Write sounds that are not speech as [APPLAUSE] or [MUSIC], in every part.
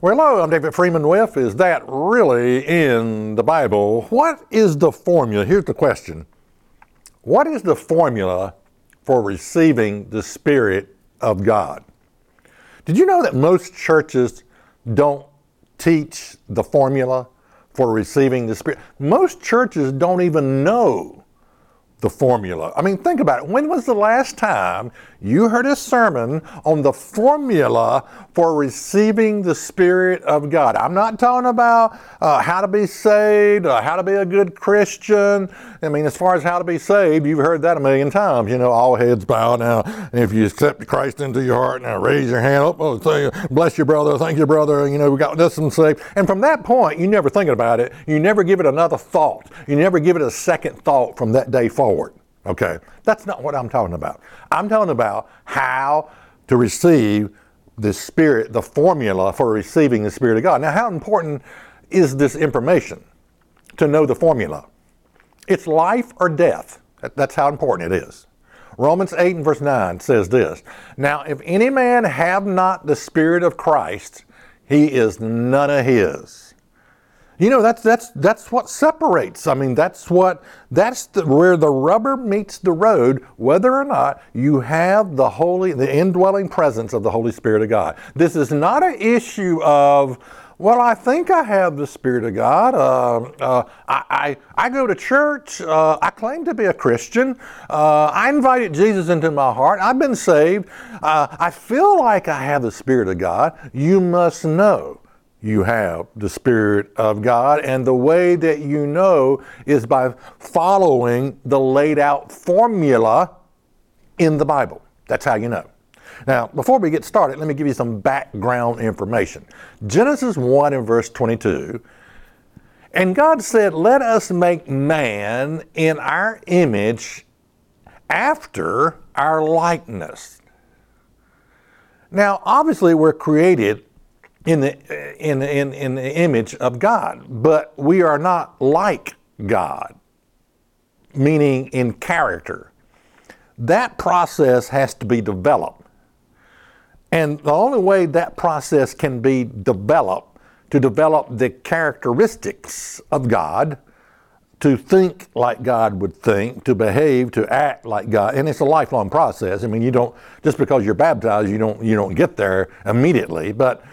Well, hello, I'm David Freeman with Is That Really in the Bible? What is the formula? Here's the question What is the formula for receiving the Spirit of God? Did you know that most churches don't teach the formula for receiving the Spirit? Most churches don't even know the formula. I mean, think about it. When was the last time you heard a sermon on the formula for receiving the Spirit of God? I'm not talking about uh, how to be saved, uh, how to be a good Christian. I mean, as far as how to be saved, you've heard that a million times. You know, all heads bow now. If you accept Christ into your heart, now raise your hand up. Oh, bless your brother. Thank you, brother. You know, we got this one saved. And from that point, you never thinking about it. You never give it another thought. You never give it a second thought from that day forward. Okay, that's not what I'm talking about. I'm talking about how to receive the Spirit, the formula for receiving the Spirit of God. Now, how important is this information to know the formula? It's life or death. That's how important it is. Romans 8 and verse 9 says this Now, if any man have not the Spirit of Christ, he is none of his. You know, that's that's that's what separates. I mean, that's what that's the, where the rubber meets the road, whether or not you have the holy, the indwelling presence of the Holy Spirit of God. This is not an issue of, well, I think I have the Spirit of God. Uh, uh, I, I, I go to church. Uh, I claim to be a Christian. Uh, I invited Jesus into my heart. I've been saved. Uh, I feel like I have the Spirit of God. You must know you have the Spirit of God. And the way that you know is by following the laid out formula in the Bible. That's how you know. Now, before we get started, let me give you some background information. Genesis 1 and verse 22. And God said, Let us make man in our image after our likeness. Now, obviously, we're created in the, in, in, in the image of God, but we are not like God, meaning in character. That process has to be developed. And the only way that process can be developed to develop the characteristics of God, to think like God would think, to behave, to act like God, and it's a lifelong process. I mean, you don't just because you're baptized, you don't you don't get there immediately, but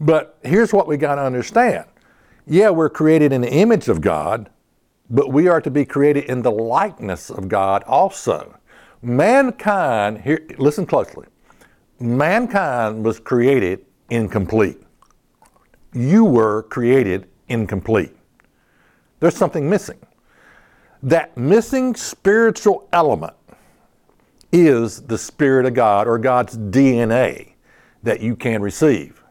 but here's what we got to understand. Yeah, we're created in the image of God, but we are to be created in the likeness of God also. Mankind, here listen closely. Mankind was created incomplete. You were created incomplete. There's something missing. That missing spiritual element is the Spirit of God or God's DNA that you can receive.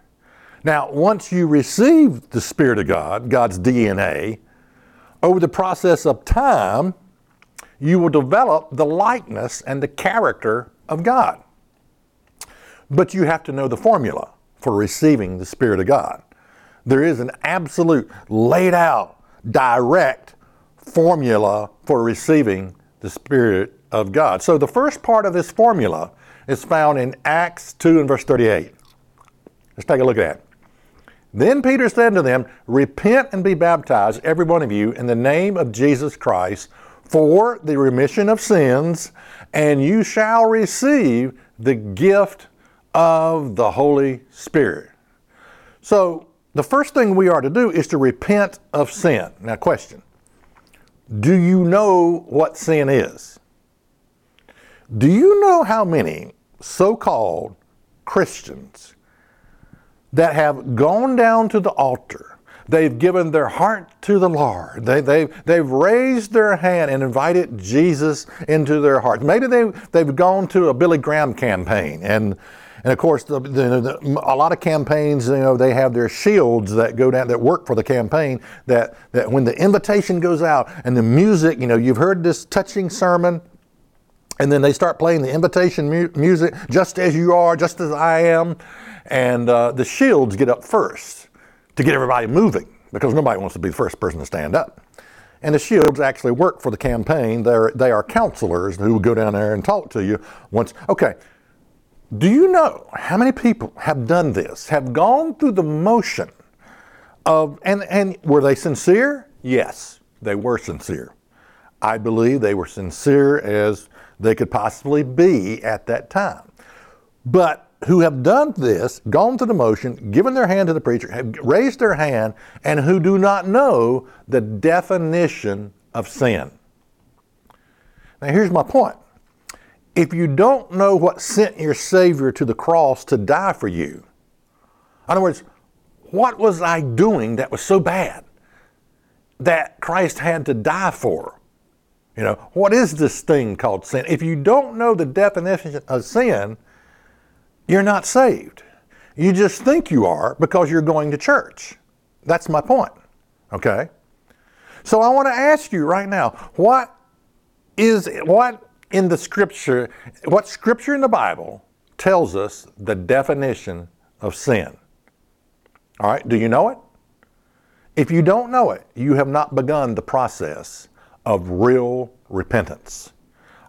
Now, once you receive the Spirit of God, God's DNA, over the process of time, you will develop the likeness and the character of God. But you have to know the formula for receiving the Spirit of God. There is an absolute, laid out, direct formula for receiving the Spirit of God. So the first part of this formula is found in Acts 2 and verse 38. Let's take a look at it. Then Peter said to them, Repent and be baptized, every one of you, in the name of Jesus Christ for the remission of sins, and you shall receive the gift of the Holy Spirit. So, the first thing we are to do is to repent of sin. Now, question Do you know what sin is? Do you know how many so called Christians that have gone down to the altar. They've given their heart to the Lord. They, they've, they've raised their hand and invited Jesus into their heart. Maybe they, they've gone to a Billy Graham campaign and, And of course, the, the, the, a lot of campaigns, you know, they have their shields that go down that work for the campaign. That that when the invitation goes out and the music, you know, you've heard this touching sermon, and then they start playing the invitation mu- music, just as you are, just as I am, and uh, the shields get up first to get everybody moving because nobody wants to be the first person to stand up. And the shields actually work for the campaign. They're, they are counselors who go down there and talk to you once. Okay, do you know how many people have done this, have gone through the motion of, and, and were they sincere? Yes, they were sincere. I believe they were sincere as they could possibly be at that time. But who have done this, gone through the motion, given their hand to the preacher, have raised their hand, and who do not know the definition of sin. Now, here's my point. If you don't know what sent your Savior to the cross to die for you, in other words, what was I doing that was so bad that Christ had to die for? You know, what is this thing called sin? If you don't know the definition of sin, you're not saved. You just think you are because you're going to church. That's my point. Okay? So I want to ask you right now, what is what in the scripture, what scripture in the Bible tells us the definition of sin? All right, do you know it? If you don't know it, you have not begun the process of real repentance.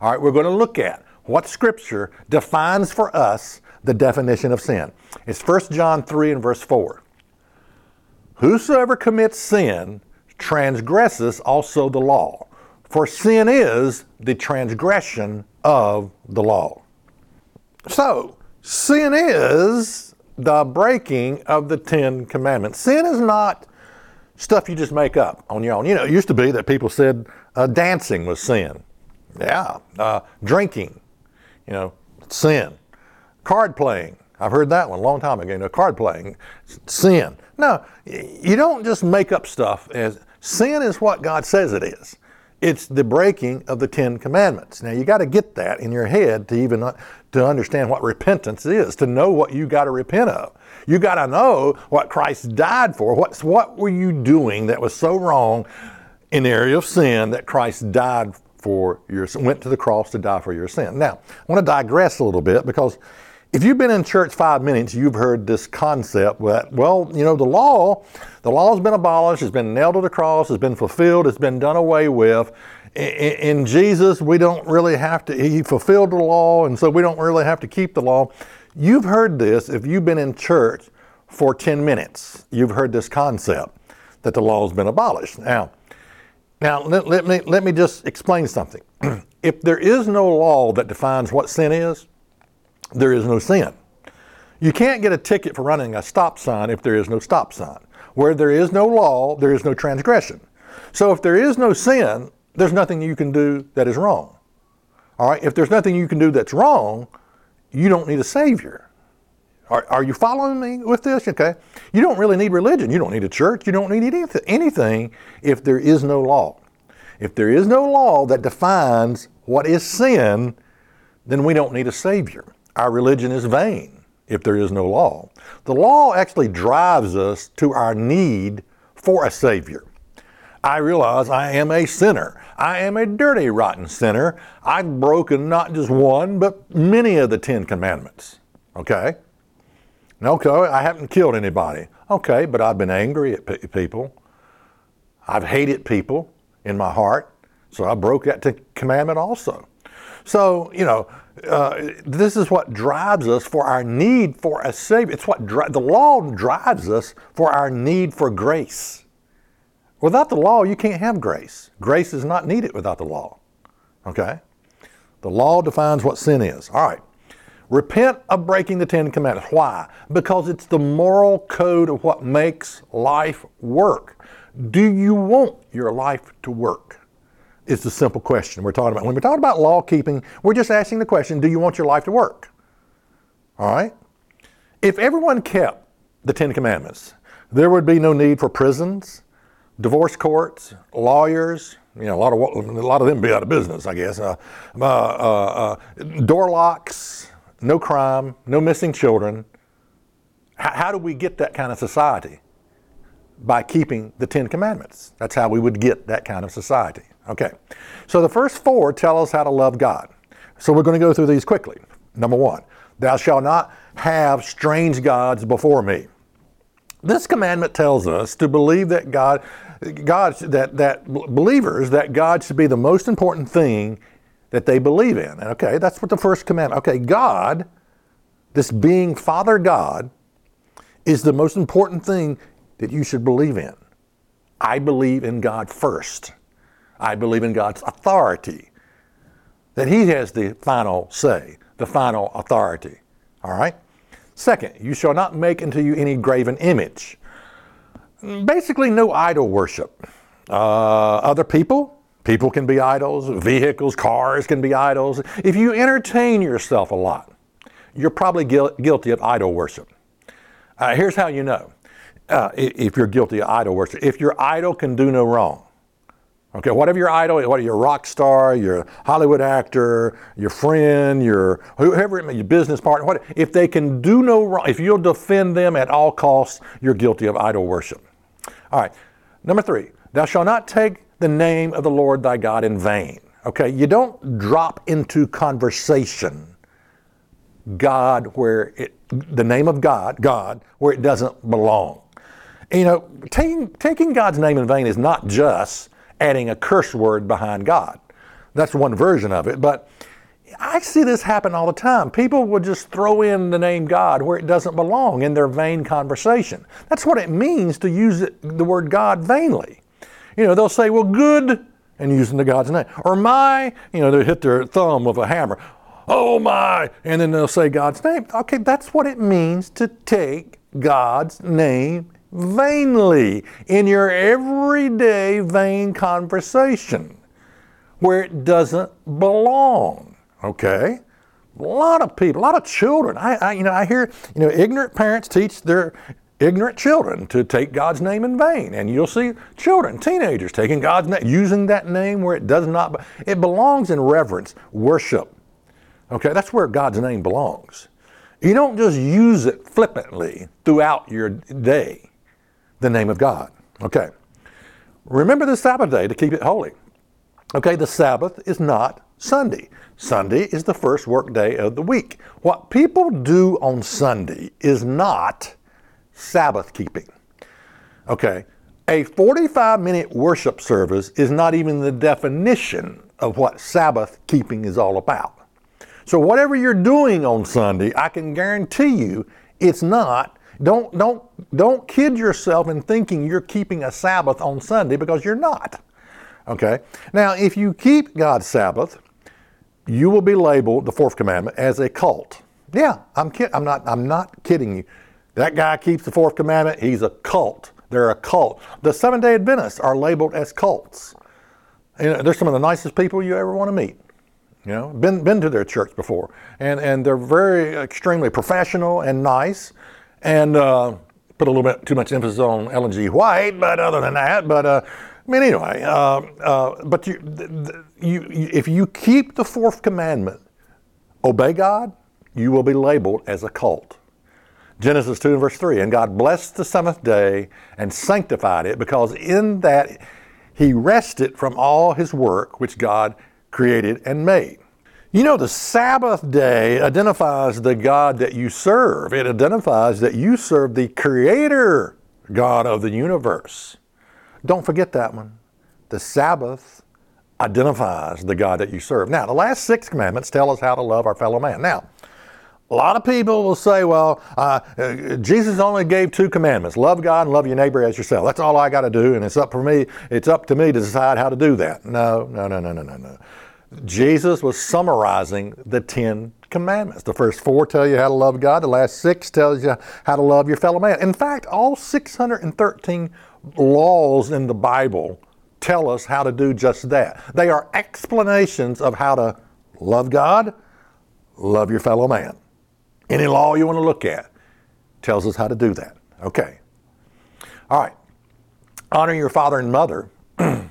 All right, we're going to look at what scripture defines for us the definition of sin. It's 1 John 3 and verse 4. Whosoever commits sin transgresses also the law, for sin is the transgression of the law. So, sin is the breaking of the Ten Commandments. Sin is not stuff you just make up on your own. You know, it used to be that people said uh, dancing was sin. Yeah. Uh, drinking, you know, sin. Card playing. I've heard that one a long time ago. You know, card playing, sin. No, you don't just make up stuff as sin is what God says it is. It's the breaking of the Ten Commandments. Now you got to get that in your head to even to understand what repentance is, to know what you got to repent of. You got to know what Christ died for. What's what were you doing that was so wrong in the area of sin that Christ died for your went to the cross to die for your sin. Now I want to digress a little bit because if you've been in church five minutes, you've heard this concept that, well, you know, the law, the law has been abolished, it's been nailed to the cross, it's been fulfilled, it's been done away with. In, Jesus, we don't really have to, he fulfilled the law, and so we don't really have to keep the law. You've heard this if you've been in church for 10 minutes. You've heard this concept that the law has been abolished. Now, now let, let me, let me just explain something. [CLEARS THROAT] if there is no law that defines what sin is, there is no sin. You can't get a ticket for running a stop sign if there is no stop sign. Where there is no law, there is no transgression. So if there is no sin, there's nothing you can do that is wrong. All right, if there's nothing you can do that's wrong, you don't need a savior. Are, are you following me with this? Okay. You don't really need religion. You don't need a church. You don't need anything if there is no law. If there is no law that defines what is sin, then we don't need a savior our religion is vain if there is no law. The law actually drives us to our need for a Savior. I realize I am a sinner. I am a dirty, rotten sinner. I've broken not just one, but many of the Ten Commandments. Okay? Okay, I haven't killed anybody. Okay, but I've been angry at pe- people. I've hated people in my heart, so I broke that t- commandment also. So, you know, uh, this is what drives us for our need for a Savior. It's what dri- the law drives us for our need for grace. Without the law, you can't have grace. Grace is not needed without the law. Okay? The law defines what sin is. All right. Repent of breaking the Ten Commandments. Why? Because it's the moral code of what makes life work. Do you want your life to work? is the simple question we're talking about. When we're talking about law keeping, we're just asking the question do you want your life to work? All right? If everyone kept the Ten Commandments, there would be no need for prisons, divorce courts, lawyers. You know, a lot of a lot of them be out of business, I guess. Uh, uh, uh, uh door locks, no crime, no missing children. H- how do we get that kind of society? By keeping the Ten Commandments. That's how we would get that kind of society. Okay. So the first four tell us how to love God. So we're going to go through these quickly. Number one, thou shalt not have strange gods before me. This commandment tells us to believe that God, God that, that believers, that God should be the most important thing that they believe in. Okay, that's what the first commandment. Okay, God, this being Father God, is the most important thing that you should believe in. I believe in God first. I believe in God's authority, that He has the final say, the final authority. All right? Second, you shall not make unto you any graven image. Basically, no idol worship. Uh, other people, people can be idols, vehicles, cars can be idols. If you entertain yourself a lot, you're probably guilty of idol worship. Uh, here's how you know uh, if you're guilty of idol worship. If your idol can do no wrong, Okay, whatever your idol, what your rock star, your Hollywood actor, your friend, your whoever, your business partner, what, if they can do no wrong, if you'll defend them at all costs, you're guilty of idol worship. All right, number three, thou shalt not take the name of the Lord thy God in vain. Okay, you don't drop into conversation God where it, the name of God, God, where it doesn't belong. You know, taking, taking God's name in vain is not just adding a curse word behind God. That's one version of it, but I see this happen all the time. People will just throw in the name God where it doesn't belong in their vain conversation. That's what it means to use the word God vainly. You know, they'll say, well, good, and using the God's name. Or my, you know, they hit their thumb with a hammer. Oh my, and then they'll say God's name. Okay, that's what it means to take God's name vainly in your everyday vain conversation where it doesn't belong. Okay? A lot of people, a lot of children. I, I, you know, I hear, you know, ignorant parents teach their ignorant children to take God's name in vain. And you'll see children, teenagers taking God's name, using that name where it does not, it belongs in reverence, worship. Okay, that's where God's name belongs. You don't just use it flippantly throughout your day the name of God. Okay. Remember the Sabbath day to keep it holy. Okay, the Sabbath is not Sunday. Sunday is the first work day of the week. What people do on Sunday is not Sabbath keeping. Okay, a 45 minute worship service is not even the definition of what Sabbath keeping is all about. So, whatever you're doing on Sunday, I can guarantee you it's not don't, don't, don't kid yourself in thinking you're keeping a Sabbath on Sunday because you're not. Okay? Now, if you keep God's Sabbath, you will be labeled, the fourth commandment, as a cult. Yeah, I'm, kid- I'm, not, I'm not kidding you. That guy keeps the fourth commandment, he's a cult. They're a cult. The Seventh day Adventists are labeled as cults. Know, they're some of the nicest people you ever want to meet. You know, been, been to their church before. And, and they're very extremely professional and nice and uh, put a little bit too much emphasis on Ellen G. White, but other than that, but uh, I mean, anyway, uh, uh but you, you, if you keep the fourth commandment, obey God, you will be labeled as a cult. Genesis 2 and verse 3 And God blessed the seventh day and sanctified it, because in that he rested from all his work which God created and made. You know, the Sabbath day identifies the God that you serve. It identifies that you serve the Creator God of the universe. Don't forget that one. The Sabbath identifies the God that you serve. Now, the last six commandments tell us how to love our fellow man. Now, a lot of people will say, well, uh, Jesus only gave two commandments love God and love your neighbor as yourself. That's all I got to do, and it's up for me. It's up to me to decide how to do that. No, no, no, no, no, no, no. Jesus was summarizing the Ten Commandments. The first four tell you how to love God, the last six tells you how to love your fellow man. In fact, all 613 laws in the Bible tell us how to do just that. They are explanations of how to love God, love your fellow man. Any law you want to look at tells us how to do that. Okay. All right. Honor your father and mother [CLEARS THROAT]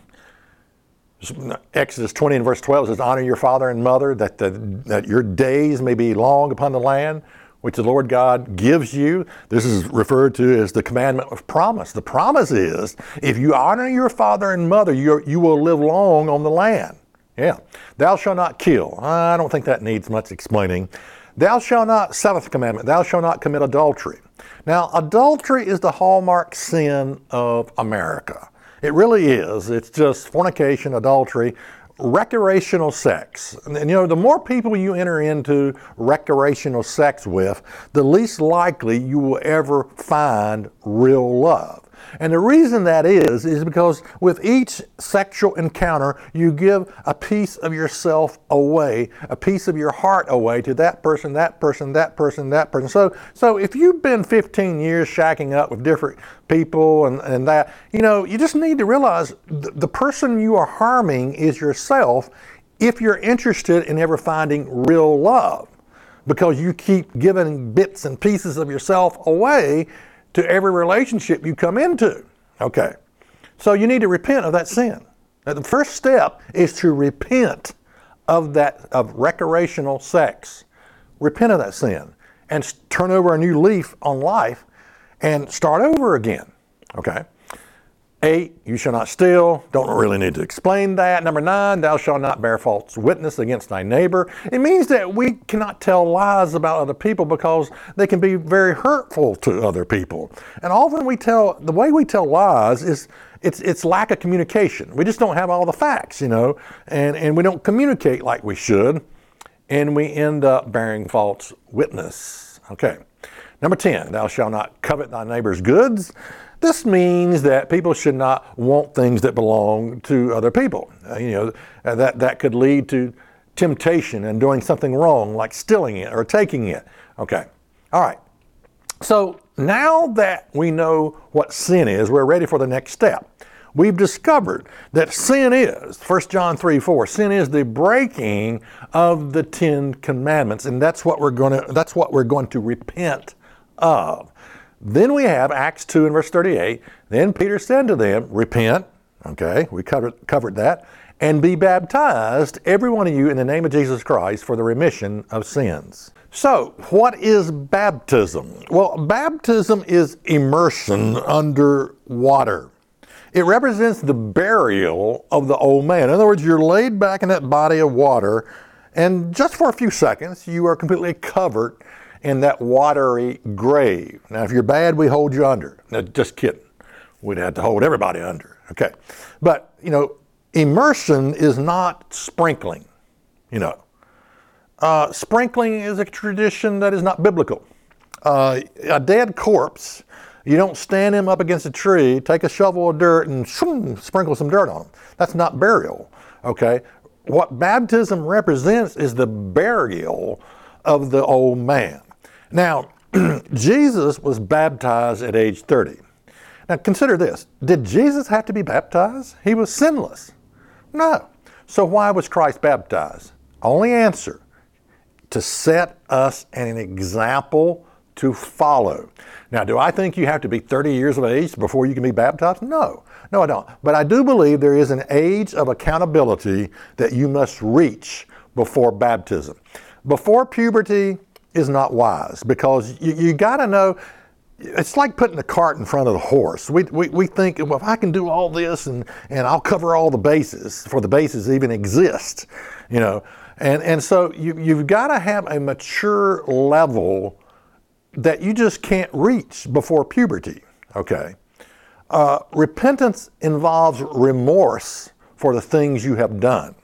Exodus 20 and verse 12 says, Honor your father and mother, that, the, that your days may be long upon the land which the Lord God gives you. This is referred to as the commandment of promise. The promise is if you honor your father and mother, you you will live long on the land. Yeah. Thou shalt not kill. I don't think that needs much explaining. Thou shalt not, seventh commandment, thou shalt not commit adultery. Now, adultery is the hallmark sin of America. It really is. It's just fornication, adultery, recreational sex. And you know, the more people you enter into recreational sex with, the least likely you will ever find real love. And the reason that is, is because with each sexual encounter, you give a piece of yourself away, a piece of your heart away to that person, that person, that person, that person. So, so if you've been 15 years shacking up with different people and, and that, you know, you just need to realize the, the person you are harming is yourself if you're interested in ever finding real love because you keep giving bits and pieces of yourself away to every relationship you come into. Okay. So you need to repent of that sin. Now, the first step is to repent of that of recreational sex. Repent of that sin and turn over a new leaf on life and start over again. Okay. Eight, you shall not steal. Don't really need to explain that. Number nine, thou shalt not bear false witness against thy neighbor. It means that we cannot tell lies about other people because they can be very hurtful to other people. And often we tell, the way we tell lies is it's, it's lack of communication. We just don't have all the facts, you know, and, and we don't communicate like we should, and we end up bearing false witness. Okay. Number 10, thou shalt not covet thy neighbor's goods. This means that people should not want things that belong to other people. Uh, you know, uh, that, that could lead to temptation and doing something wrong, like stealing it or taking it. Okay. All right. So now that we know what sin is, we're ready for the next step. We've discovered that sin is, 1 John 3 4, sin is the breaking of the Ten Commandments, and that's what we're going to that's what we're going to repent of. Then we have Acts 2 and verse 38. Then Peter said to them, Repent, okay, we covered, covered that, and be baptized, every one of you, in the name of Jesus Christ for the remission of sins. So, what is baptism? Well, baptism is immersion under water. It represents the burial of the old man. In other words, you're laid back in that body of water, and just for a few seconds, you are completely covered in that watery grave. Now, if you're bad, we hold you under. Now, just kidding. We'd have to hold everybody under. Okay. But, you know, immersion is not sprinkling, you know. Uh, sprinkling is a tradition that is not biblical. Uh, a dead corpse, you don't stand him up against a tree, take a shovel of dirt, and shoom, sprinkle some dirt on him. That's not burial. Okay? What baptism represents is the burial of the old man. Now, [CLEARS THROAT] Jesus was baptized at age 30. Now, consider this Did Jesus have to be baptized? He was sinless. No. So, why was Christ baptized? Only answer to set us an example to follow. Now, do I think you have to be 30 years of age before you can be baptized? No. No, I don't. But I do believe there is an age of accountability that you must reach before baptism. Before puberty, is not wise because you, you got to know it's like putting the cart in front of the horse. We, we, we think, well, if I can do all this and, and I'll cover all the bases for the bases even exist, you know. And, and so you, you've got to have a mature level that you just can't reach before puberty, okay? Uh, repentance involves remorse for the things you have done.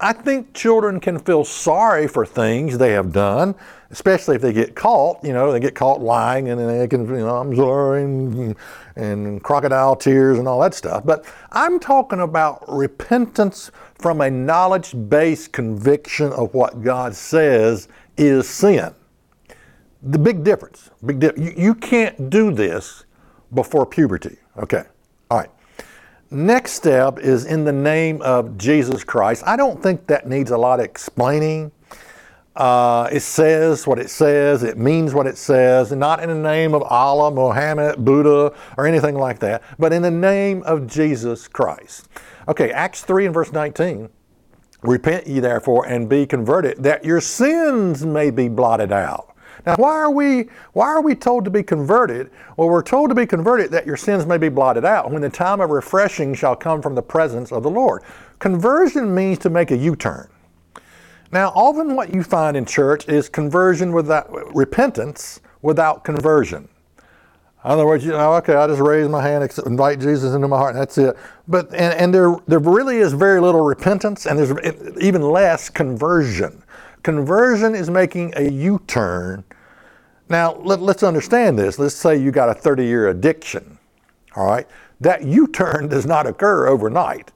I think children can feel sorry for things they have done, especially if they get caught. You know, they get caught lying and then they can, you know, I'm sorry, and, and crocodile tears and all that stuff. But I'm talking about repentance from a knowledge based conviction of what God says is sin. The big difference. Big di- you, you can't do this before puberty. Okay. Next step is in the name of Jesus Christ. I don't think that needs a lot of explaining. Uh, it says what it says, it means what it says, not in the name of Allah, Muhammad, Buddha, or anything like that, but in the name of Jesus Christ. Okay, Acts 3 and verse 19. Repent ye therefore and be converted, that your sins may be blotted out. Now, why are we why are we told to be converted? Well, we're told to be converted that your sins may be blotted out when the time of refreshing shall come from the presence of the Lord. Conversion means to make a U-turn. Now, often what you find in church is conversion without repentance without conversion. In other words, you know, okay, I just raise my hand, invite Jesus into my heart, and that's it. But and, and there there really is very little repentance, and there's even less conversion. Conversion is making a U-turn. Now let, let's understand this. Let's say you got a 30-year addiction. All right, that U-turn does not occur overnight.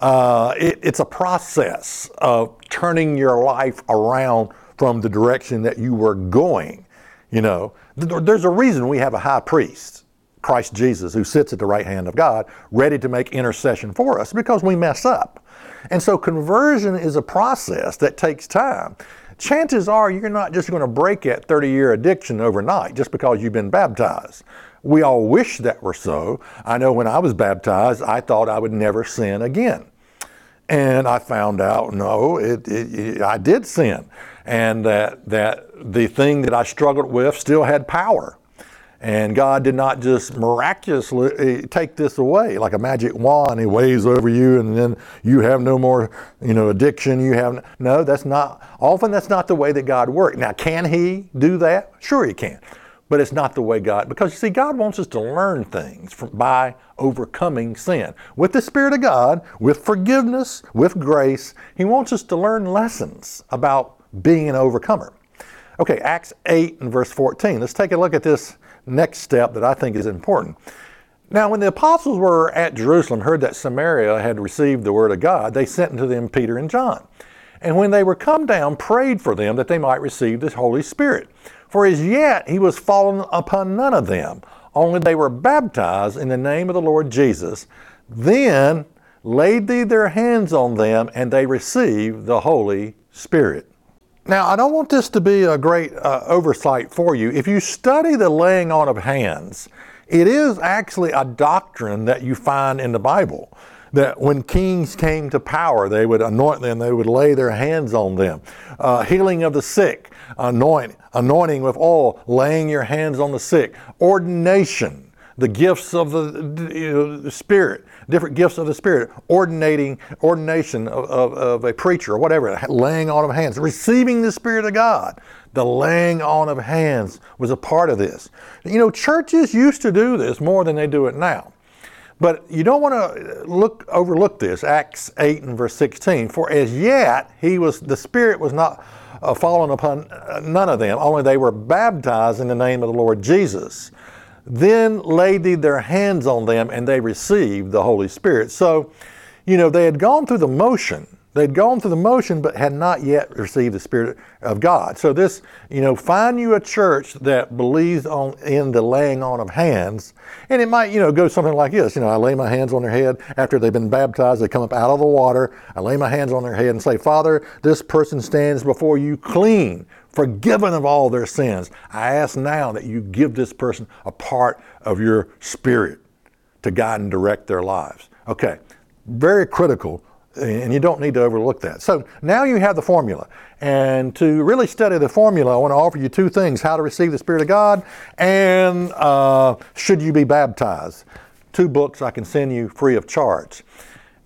Uh, it, it's a process of turning your life around from the direction that you were going. You know, there's a reason we have a high priest, Christ Jesus, who sits at the right hand of God, ready to make intercession for us because we mess up. And so conversion is a process that takes time. Chances are you're not just going to break that 30 year addiction overnight just because you've been baptized. We all wish that were so. I know when I was baptized, I thought I would never sin again. And I found out, no, it, it, it, I did sin. And that, that the thing that I struggled with still had power. And God did not just miraculously eh, take this away like a magic wand. He waves over you, and then you have no more, you know, addiction. You have no. That's not often. That's not the way that God works. Now, can He do that? Sure, He can but it's not the way God, because you see, God wants us to learn things from, by overcoming sin. With the Spirit of God, with forgiveness, with grace, He wants us to learn lessons about being an overcomer. Okay, Acts 8 and verse 14. Let's take a look at this next step that I think is important. Now, when the apostles were at Jerusalem, heard that Samaria had received the word of God, they sent unto them Peter and John. And when they were come down, prayed for them that they might receive the Holy Spirit. For as yet he was fallen upon none of them, only they were baptized in the name of the Lord Jesus. Then laid they their hands on them, and they received the Holy Spirit. Now, I don't want this to be a great uh, oversight for you. If you study the laying on of hands, it is actually a doctrine that you find in the Bible that when kings came to power, they would anoint them, they would lay their hands on them. Uh, healing of the sick, anoint, anointing with oil, laying your hands on the sick. Ordination, the gifts of the, you know, the Spirit, different gifts of the Spirit, ordinating, ordination of, of, of a preacher or whatever, laying on of hands, receiving the Spirit of God. The laying on of hands was a part of this. You know, churches used to do this more than they do it now. But you don't want to look overlook this. Acts 8 and verse 16. For as yet he was the Spirit was not uh, fallen upon uh, none of them, only they were baptized in the name of the Lord Jesus. Then laid their hands on them, and they received the Holy Spirit. So, you know, they had gone through the motion They'd gone through the motion but had not yet received the Spirit of God. So this, you know, find you a church that believes on in the laying on of hands, and it might, you know, go something like this. You know, I lay my hands on their head after they've been baptized. They come up out of the water. I lay my hands on their head and say, Father, this person stands before you clean, forgiven of all their sins. I ask now that you give this person a part of your Spirit to guide and direct their lives. Okay, very critical and you don't need to overlook that. So now you have the formula. And to really study the formula, I want to offer you two things how to receive the Spirit of God and uh, should you be baptized. Two books I can send you free of charge.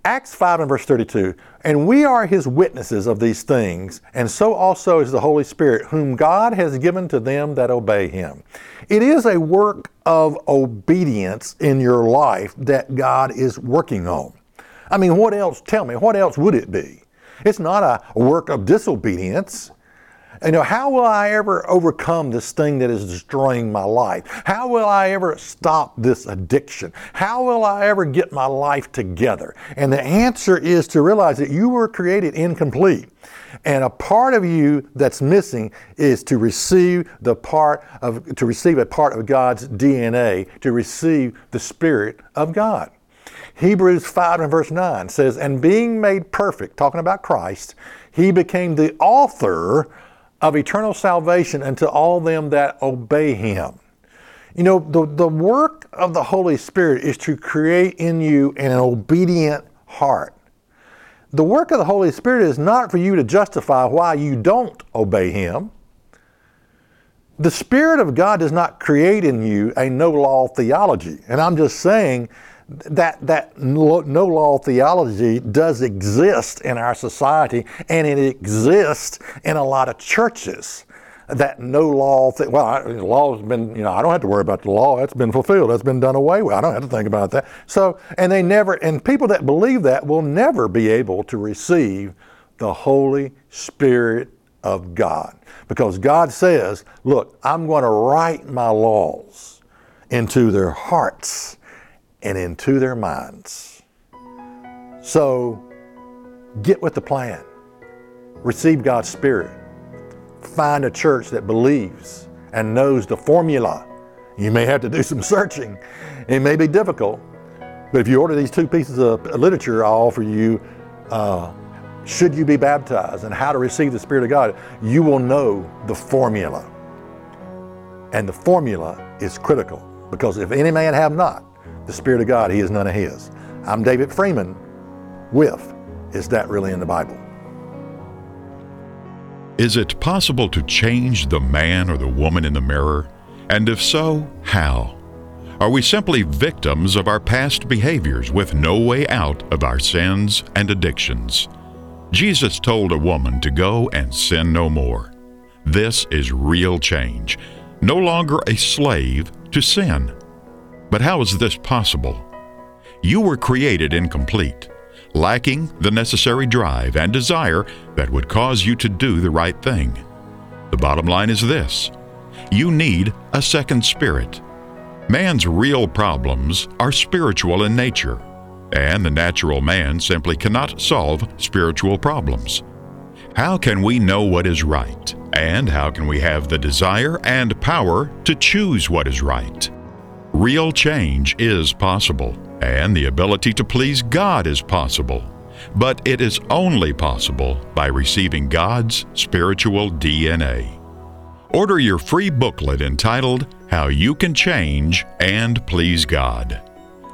Acts 5 and verse 32 And we are his witnesses of these things, and so also is the Holy Spirit, whom God has given to them that obey him. It is a work of obedience in your life that God is working on. I mean, what else? Tell me, what else would it be? It's not a work of disobedience. You know, how will I ever overcome this thing that is destroying my life? How will I ever stop this addiction? How will I ever get my life together? And the answer is to realize that you were created incomplete. And a part of you that's missing is to receive the part of to receive a part of God's DNA, to receive the Spirit of God. Hebrews 5 and verse 9 says, And being made perfect, talking about Christ, he became the author of eternal salvation unto all them that obey him. You know, the, the work of the Holy Spirit is to create in you an obedient heart. The work of the Holy Spirit is not for you to justify why you don't obey Him. The Spirit of God does not create in you a no law theology. And I'm just saying that, that no law theology does exist in our society and it exists in a lot of churches that no law, th- well, I, law has been, you know, I don't have to worry about the law. It's been fulfilled. It's been done away with. I don't have to think about that. So, and they never, and people that believe that will never be able to receive the Holy Spirit of God. Because God says, look, I'm going to write my laws into their hearts and into their minds. So, get with the plan. Receive God's Spirit find a church that believes and knows the formula. You may have to do some searching. It may be difficult, but if you order these two pieces of literature I offer you, uh, should you be baptized and how to receive the Spirit of God, you will know the formula. And the formula is critical because if any man have not the Spirit of God, he is none of his. I'm David Freeman with Is That Really in the Bible? Is it possible to change the man or the woman in the mirror? And if so, how? Are we simply victims of our past behaviors with no way out of our sins and addictions? Jesus told a woman to go and sin no more. This is real change, no longer a slave to sin. But how is this possible? You were created incomplete lacking the necessary drive and desire that would cause you to do the right thing. The bottom line is this you need a second spirit. Man's real problems are spiritual in nature, and the natural man simply cannot solve spiritual problems. How can we know what is right? And how can we have the desire and power to choose what is right? Real change is possible and the ability to please God is possible, but it is only possible by receiving God's spiritual DNA. Order your free booklet entitled How You Can Change and Please God.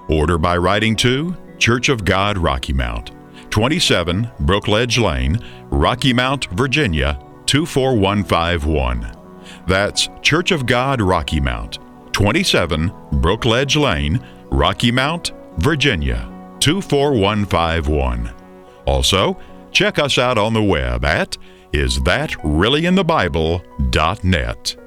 Order by writing to Church of God Rocky Mount, 27 Brookledge Lane, Rocky Mount, Virginia 24151. That's Church of God Rocky Mount, 27 Brookledge Lane, Rocky Mount, Virginia 24151. Also, check us out on the web at isthatreallyinthebible.net.